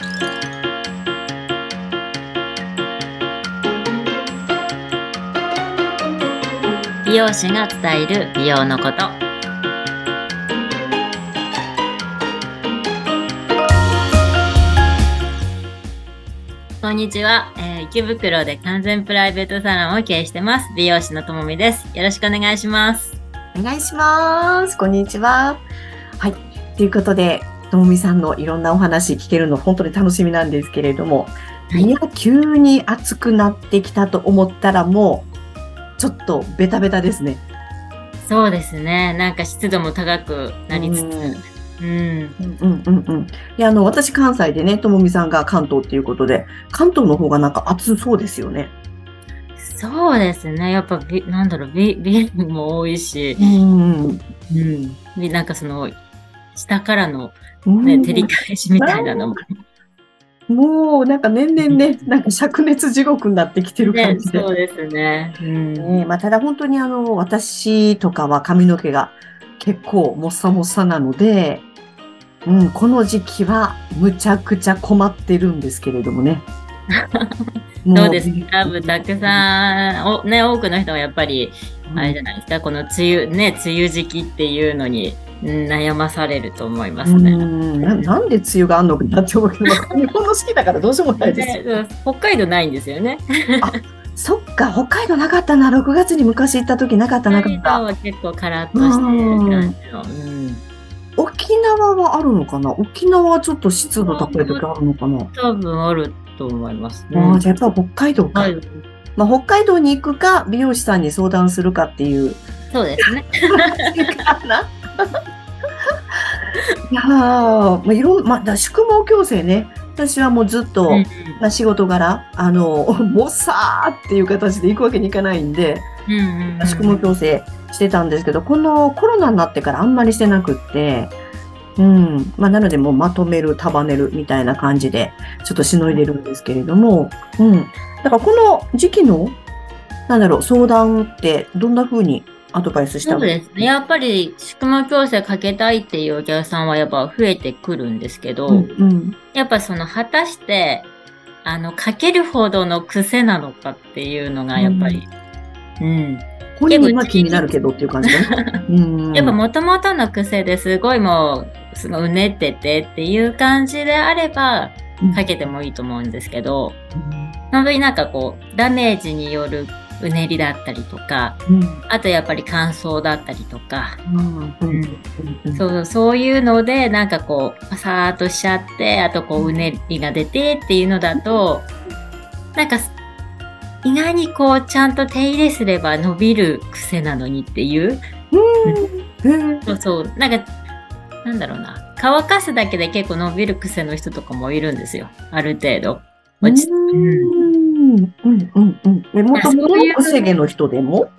美容師が伝える美容のこと。こんにちは、えー、池袋で完全プライベートサロンを経営してます。美容師のともみです。よろしくお願いします。お願いします。こんにちは。はい。ということでともみさんのいろんなお話聞けるの本当に楽しみなんですけれども、はい、いや急に暑くなってきたと思ったらもうちょっとベタベタですねそうですねなんか湿度も高くなりつつ、うん、うんうんうんうん。いや、あの、私関西でね、ともみさんが関東っていうことで、関東の方がなんか暑そうですよね。そうですね。やっぱビ、なんだろう、ビビールも多いし、うん。うん。なんかその、下からの、ね、照り返しみたいなのも。もうなんか年々ね、なんか灼熱地獄になってきてる感じで。ね、そうですね。うん、ねまあ、ただ本当にあの、私とかは髪の毛が結構もっさもっさなので、うん、この時期はむちゃくちゃ困ってるんですけれどもね。どうですかたくさんお、ね、多くの人はやっぱり、あれじゃないですか、この梅雨、ね、梅雨時期っていうのに、悩まされると思いますね。ななんで梅雨があんのかなって思うけど、日本の好きだからどうしようもないですよ。北海道ないんですよね。そっか、北海道なかったな、6月に昔行った時なかったなかった。結構カラッとしてる感じの。うん沖縄はあるのかな？沖縄はちょっと湿度高い時あるのかな？多分あると思いますね。あじゃあやっぱ北海道か。まあ、北海道に行くか、美容師さんに相談するかっていう。そうですね。いやまあ、いろん、まあ、宿毛矯正ね。私はもうずっと、まあ、仕事柄、あの、もっさーっていう形で行くわけにいかないんで、宿毛矯正してたんですけど、このコロナになってからあんまりしてなくって、うん。まあ、なのでもうまとめる、束ねるみたいな感じで、ちょっとしのいでるんですけれども、うん。だからこの時期の、なんだろう、相談ってどんな風にアドバイスしたそうですね。やっぱり、宿毛矯正かけたいっていうお客さんはやっぱ増えてくるんですけど、うんうん、やっぱその、果たして、あの、かけるほどの癖なのかっていうのが、やっぱり、うん、うん。本人は気になるけどっていう感じだね。やっぱ元々の癖ですごいもう、すごいうねっててっていう感じであれば、かけてもいいと思うんですけど、うん、本当になんかこう、ダメージによるうねりだったりとか、うん、あとやっぱり乾燥だったりとか、そうそういうのでなんかこうパサーっとしちゃってあとこううねりが出てっていうのだとなんか意外にこうちゃんと手入れすれば伸びる癖なのにっていう。そうそう。なんかなんだろうな。乾かすだけで結構伸びる癖の人とかもいるんですよ。ある程度。落ちうんうんうんうん。え、もともと癖毛の人でも？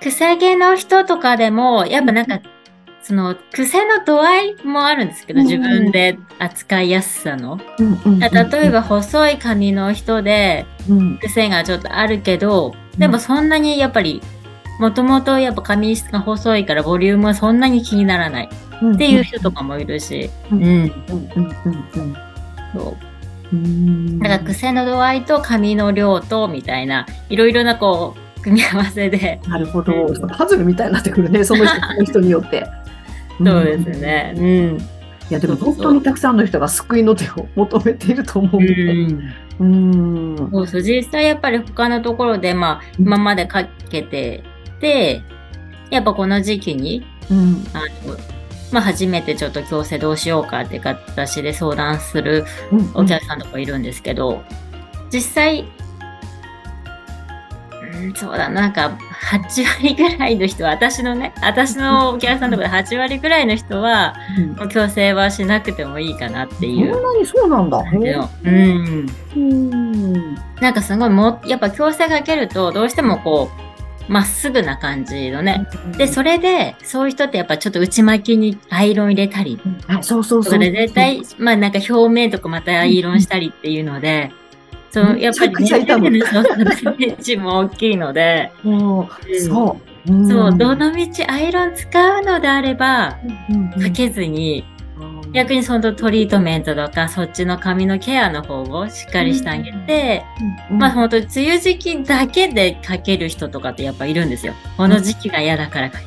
癖毛の人とかでも、やっぱなんか、その癖の度合いもあるんですけど、自分で扱いやすさの。例えば細い髪の人で癖がちょっとあるけど、でもそんなにやっぱりもともとやっぱ髪質が細いからボリュームはそんなに気にならないっていう人とかもいるし。うん。そうだから癖の度合いと髪の量とみたいないろいろなこう組み合わせで。なるほど。パズルみたいになってくるね、その人 の人によって。そうですね。うん。いや、でも本当にたくさんの人が救いの手を求めていると思うので。うん。そうそう、実際やっぱり他のところで、まあ、今までかけてて、やっぱこの時期に、うん、あのまあ、初めてちょっと矯正どうしようかって形で相談するお客さんとかいるんですけど、うんうん、実際、うん、そうだなんか8割ぐらいの人は私のね私のお客さんとかで8割ぐらいの人は、うん、矯正はしなくてもいいかなっていう。そんなにそうなんだ。うん。うんなんかすごいもやっぱ矯正かけるとどうしてもこうまっすぐな感じのね。で、それで、そういう人ってやっぱちょっと内巻きにアイロン入れたり。あ、そうそうそう。それ絶対、まあなんか表面とかまたアイロンしたりっていうので、そのやっぱりね、ダメージも大きいので、そう。そう、どのみちアイロン使うのであれば、かけずに、逆にそのトリートメントとか、そっちの髪のケアの方をしっかりしてあげて、まあ本当梅雨時期だけでかける人とかってやっぱいるんですよ。この時期が嫌だからかけ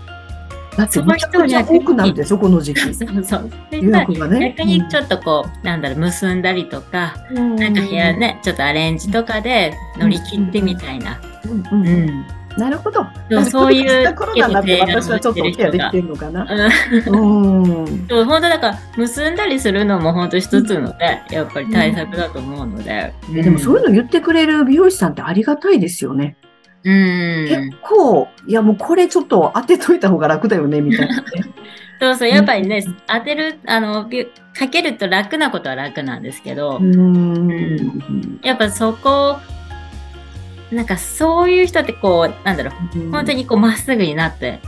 だってめちゃくちゃ多くなるでしょ、この時期。そうそう。ね、逆にちょっとこう、うん、なんだろう、結んだりとか、うん、なんか部屋ね、ちょっとアレンジとかで乗り切ってみたいな。うん。うんなるほど。そういう。コロナになって私はちょっとケアできてるのかな。うん。そう、本当だから、結んだりするのも本当一つのね、やっぱり対策だと思うので。でもそういうの言ってくれる美容師さんってありがたいですよね。うん。結構、いやもうこれちょっと当てといた方が楽だよね、みたいな、ね。そうそう、やっぱりね、当てる、あの、かけると楽なことは楽なんですけど、うん、やっぱそこ、なんかそういう人ってこう、なんだろう、うん、本当にこうまっすぐになって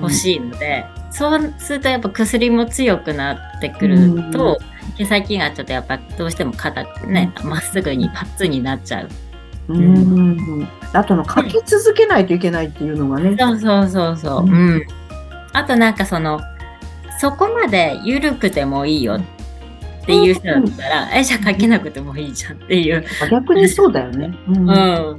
ほしいので、うん、そうするとやっぱ薬も強くなってくると、毛先がちょっとやっぱどうしても硬くね、まっすぐにパッツンになっちゃう。うん。あとの書き続けないといけないっていうのがね。そうそうそうそう。うん。あとなんかその、そこまで緩くてもいいよっていう人だったら、うん、え、じゃあ書けなくてもいいじゃんっていう。逆にそうだよね。うん。うん、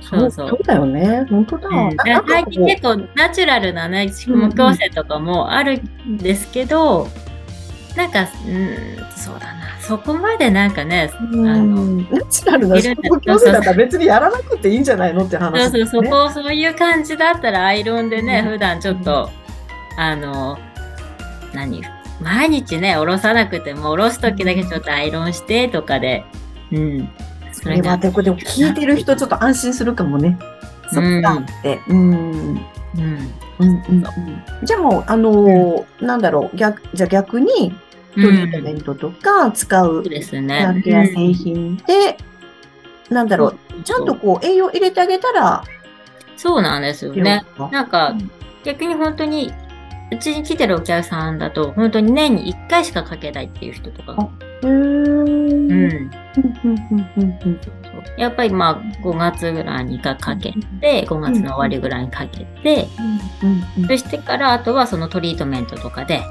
そうそう。そうだよね。本当だ。うん、最近結構ナチュラルなね、無矯正とかもあるんですけど、なんか、うん、そうだな。そこまでなんかね、あの、ナチュラルな職業だったら別にやらなくていいんじゃないのって話、ね、そうそう、そこ、そういう感じだったらアイロンでね、うん、普段ちょっと、あの、何毎日ね、おろさなくても、おろす時だけちょっとアイロンしてとかで、うん。それは、でも聞いてる人ちょっと安心するかもね。そっかって。うん。うん。うんうん、じゃあもう、あのーうん、なんだろう、逆、じゃあ逆に、トリートメントとか使う、ですね。ケア製品で、なんだろう、ちゃんとこう栄養入れてあげたら、そうなんですよね。な？んか、逆に本当に、うちに来てるお客さんだと、本当に年に1回しかかけないっていう人とか。へうん。やっぱりまあ5月ぐらいにかけて、5月の終わりぐらいにかけて、そしてからあとはそのトリートメントとかで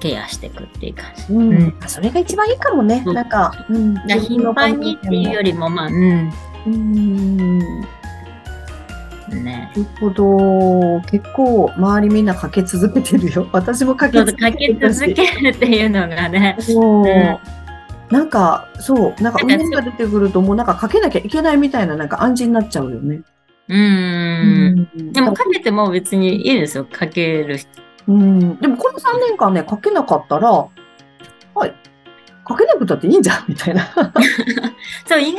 ケアしていくっていう感じ。うん。うん、それが一番いいかもね。うん、なんか、うん。頻繁にっていうよりも、まあ、うん。うん。ね。なるほど。結構、周りみんなかけ続けてるよ。私もかけ続けてる。かけ続けるっていうのがね。そう。うんなんか、そう、なんか、海が出てくると、もうなんかかけなきゃいけないみたいな、なんか暗示になっちゃうよね。うん。でも、かけても別にいいですよ。かけるうん。でもこの3年間ね、書けなかったら、はい、書けなくたっていいんじゃん、みたいな。そう、意外にね、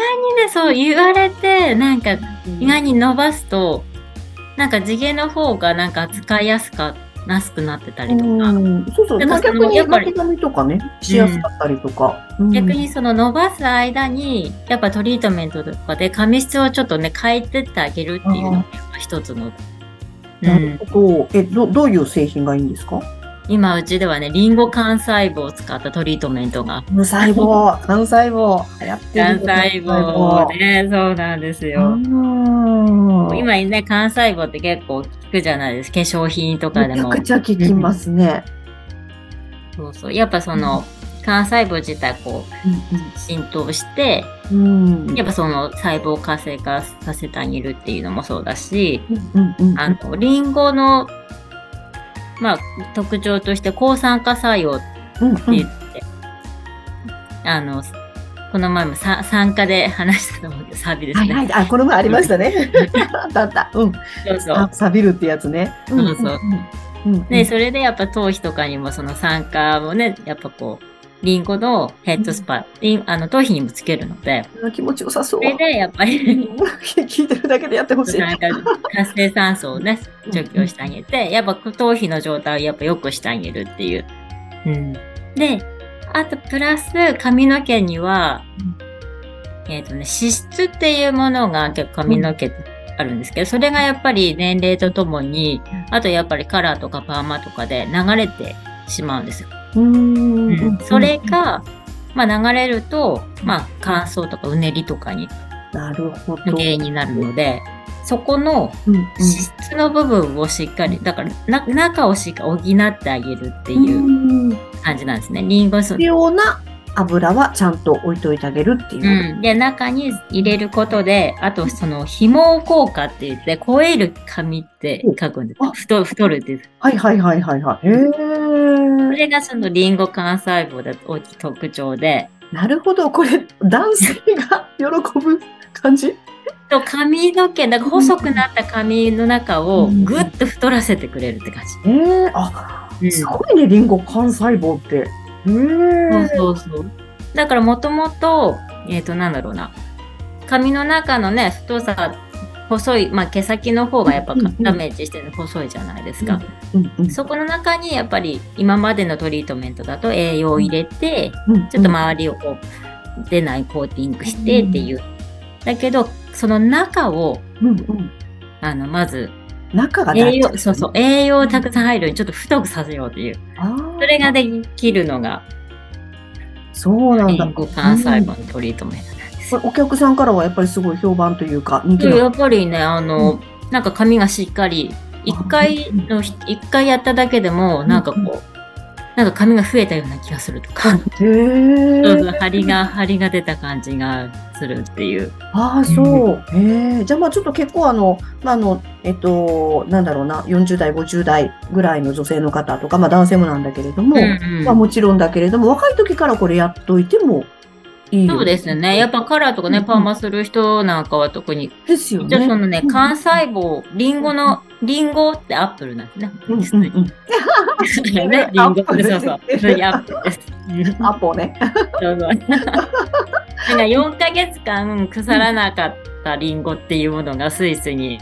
そう言われて、なんか、意外に伸ばすと、なんか地毛の方がなんか扱いやすかなすくなってたりとか。うそうそう。逆にやっぱり髪とかね、しやすかったりとか。うん、逆にその伸ばす間に、やっぱトリートメントとかで髪質をちょっとね、変えてってあげるっていうのが一つのなるほど。え、ど、どういう製品がいいんですか？今、うちではね、リンゴ幹細胞を使ったトリートメントが。幹細胞、幹細胞、流行ってる。幹細胞ね、そうなんですよ。今ね、幹細胞って結構効くじゃないですか。化粧品とかでも。めちゃくちゃ効きますね。そうそう。やっぱその、幹細胞自体こう、浸透して、うん、やっぱその細胞活性化させてあげるっていうのもそうだし、うんうん、あの、リンゴの、まあ、特徴として抗酸化作用って言って、うんうん、あの、この前も酸化で話したと思うんで、サビですね。はいはい。あ、この前ありましたね。だった。うん。そうそう。錆びるってやつね。そうそう。で、それでやっぱ頭皮とかにもその酸化もね、やっぱこう、リンゴのヘッドスパ、リンあの頭皮にもつけるので。気持ちよさそう。それで、やっぱり 聞いてるだけでやってほしい。活性酸素をね、除去してあげて、やっぱ頭皮の状態をやっぱ良くしてあげるっていう。うん。で、あと、プラス、髪の毛には、うん、えっ、ー、とね、脂質っていうものが結構髪の毛あるんですけど、それがやっぱり年齢とともに、あとやっぱりカラーとかパーマとかで流れてしまうんですよ。うんそれが、まあ、流れると、まあ、乾燥とかうねりとかになるほど原因になるので、そこの脂質の部分をしっかり、だからな中をしっかり補ってあげるっていう感じなんですね。リンゴ必要な油はちゃんと置いといてあげるっていう。うん、で、中に入れることで、あとその紐効果って言って、超える紙って書くんです。太太るです。はいはいはいはいはい。へこれがそのリンゴ幹細胞だと特徴で。なるほど。これ、男性が喜ぶ感じ？と髪の毛、だから細くなった髪の中をぐっと太らせてくれるって感じ。ええー、あ、すごいね、リンゴ幹細胞って。そうそうそう。だからもともと、えっ、ー、と、なんだろうな。髪の中のね、太さ、細い、まあ、毛先の方がやっぱダメージしてるの細いじゃないですか。そこの中にやっぱり今までのトリートメントだと栄養を入れて、ちょっと周りをこう出ないコーティングしてっていう。だけど、その中を、あの、まず、中が栄養、そうそう、栄養たくさん入るようにちょっと太くさせようという。それができるのが、そうなんだ。幹細胞のトリートメント。お客さんからはやっぱりすごい評判というか、人気やっぱりね、あの、うん、なんか髪がしっかり、一回の、一回やっただけでも、なんかこう、うんなんか髪が増えたような気がするとか。へそうそう、張りが、張りが出た感じがするっていう。ああ、そう。へえ。じゃあまあちょっと結構あの、まああの、えっと、なんだろうな、40代、50代ぐらいの女性の方とか、まあ男性もなんだけれども、うんうん、まあもちろんだけれども、若い時からこれやっといてもいいそうですね。やっぱカラーとかね、パーマする人なんかは特に。ですよね。じゃあそのね、幹細胞、リンゴの、リンゴって apple なんですね。うんうんうん。ね、リンゴってそうそう。 apple です。 apple ね。そうそう。なんか4ヶ月間腐らなかったリンゴっていうものがスイスに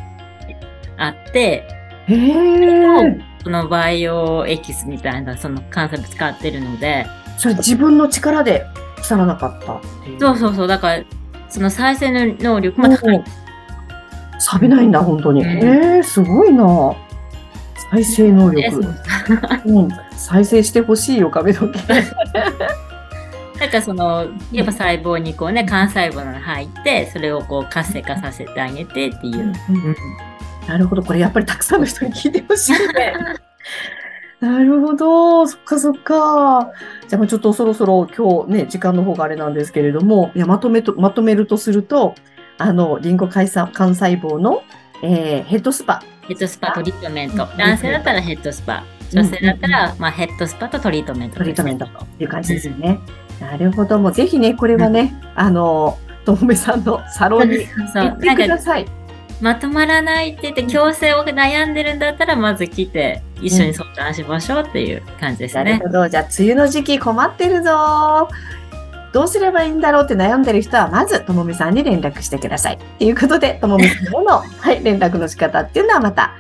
あって、へー。そのバイオエキスみたいな、その幹細胞使ってるので。それ自分の力で腐らなかったっていう。そうそうそう。だから、その再生の能力も高い。錆びないんだ、本当に。うん、えー、すごいな。再生能力。うん、再生してほしいよ、髪の毛。なんかその、やっぱ細胞にこうね、幹細胞が入って、それをこう活性化させてあげてっていう。うん、うん、なるほど。これやっぱりたくさんの人に聞いてほしいね。なるほど。そっかそっか。じゃあちょっとそろそろ今日ね、時間の方があれなんですけれども、いやまとめと、まとめるとすると、あの、リンゴ幹細胞の、えー、ヘッドスパ。ヘッドスパトリートメント。男性だったらヘッドスパ。女性だったら、まあ、ヘッドスパとトリートメント、トリートメントという感じですよね。なるほど。もうぜひね、これはね、あの、ともめさんのサロンに行ってください。まとまらないって言って矯正を悩んでるんだったらまず来て一緒に相談しましょうっていう感じですね。なるほど。じゃあ梅雨の時期困ってるぞどうすればいいんだろうって悩んでる人はまずともみさんに連絡してください。ということで ともみさんの、はい、連絡の仕方っていうのはまた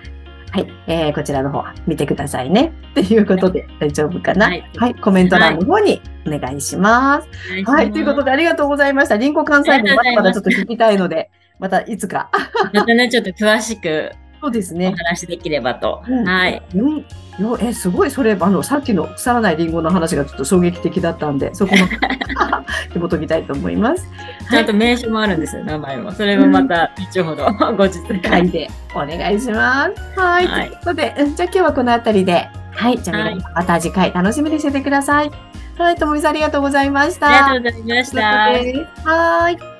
はい、えー、こちらの方見てくださいね。ということで大丈夫かな、はい、はい、コメント欄の方にお願いします。はい、はい、ということでありがとうございました。リンゴ関西部まだまだちょっと聞きたいので。またいつか。またね、ちょっと詳しく。そうですね。お話できればと。うん、はい。よえすごいそれあのさっきの腐らないリンゴの話がちょっと衝撃的だったんでそこの 紐解きたいと思います。ちゃんと名刺もあるんですよ、名前も。それもまた後ほど後日会でお願いします。はい。はい、ということで、じゃあ今日はこの辺りで、はい。じゃあ、はい、また次回楽しみにしててください。はい、ともみさんありがとうございました。ありがとうございました。はい。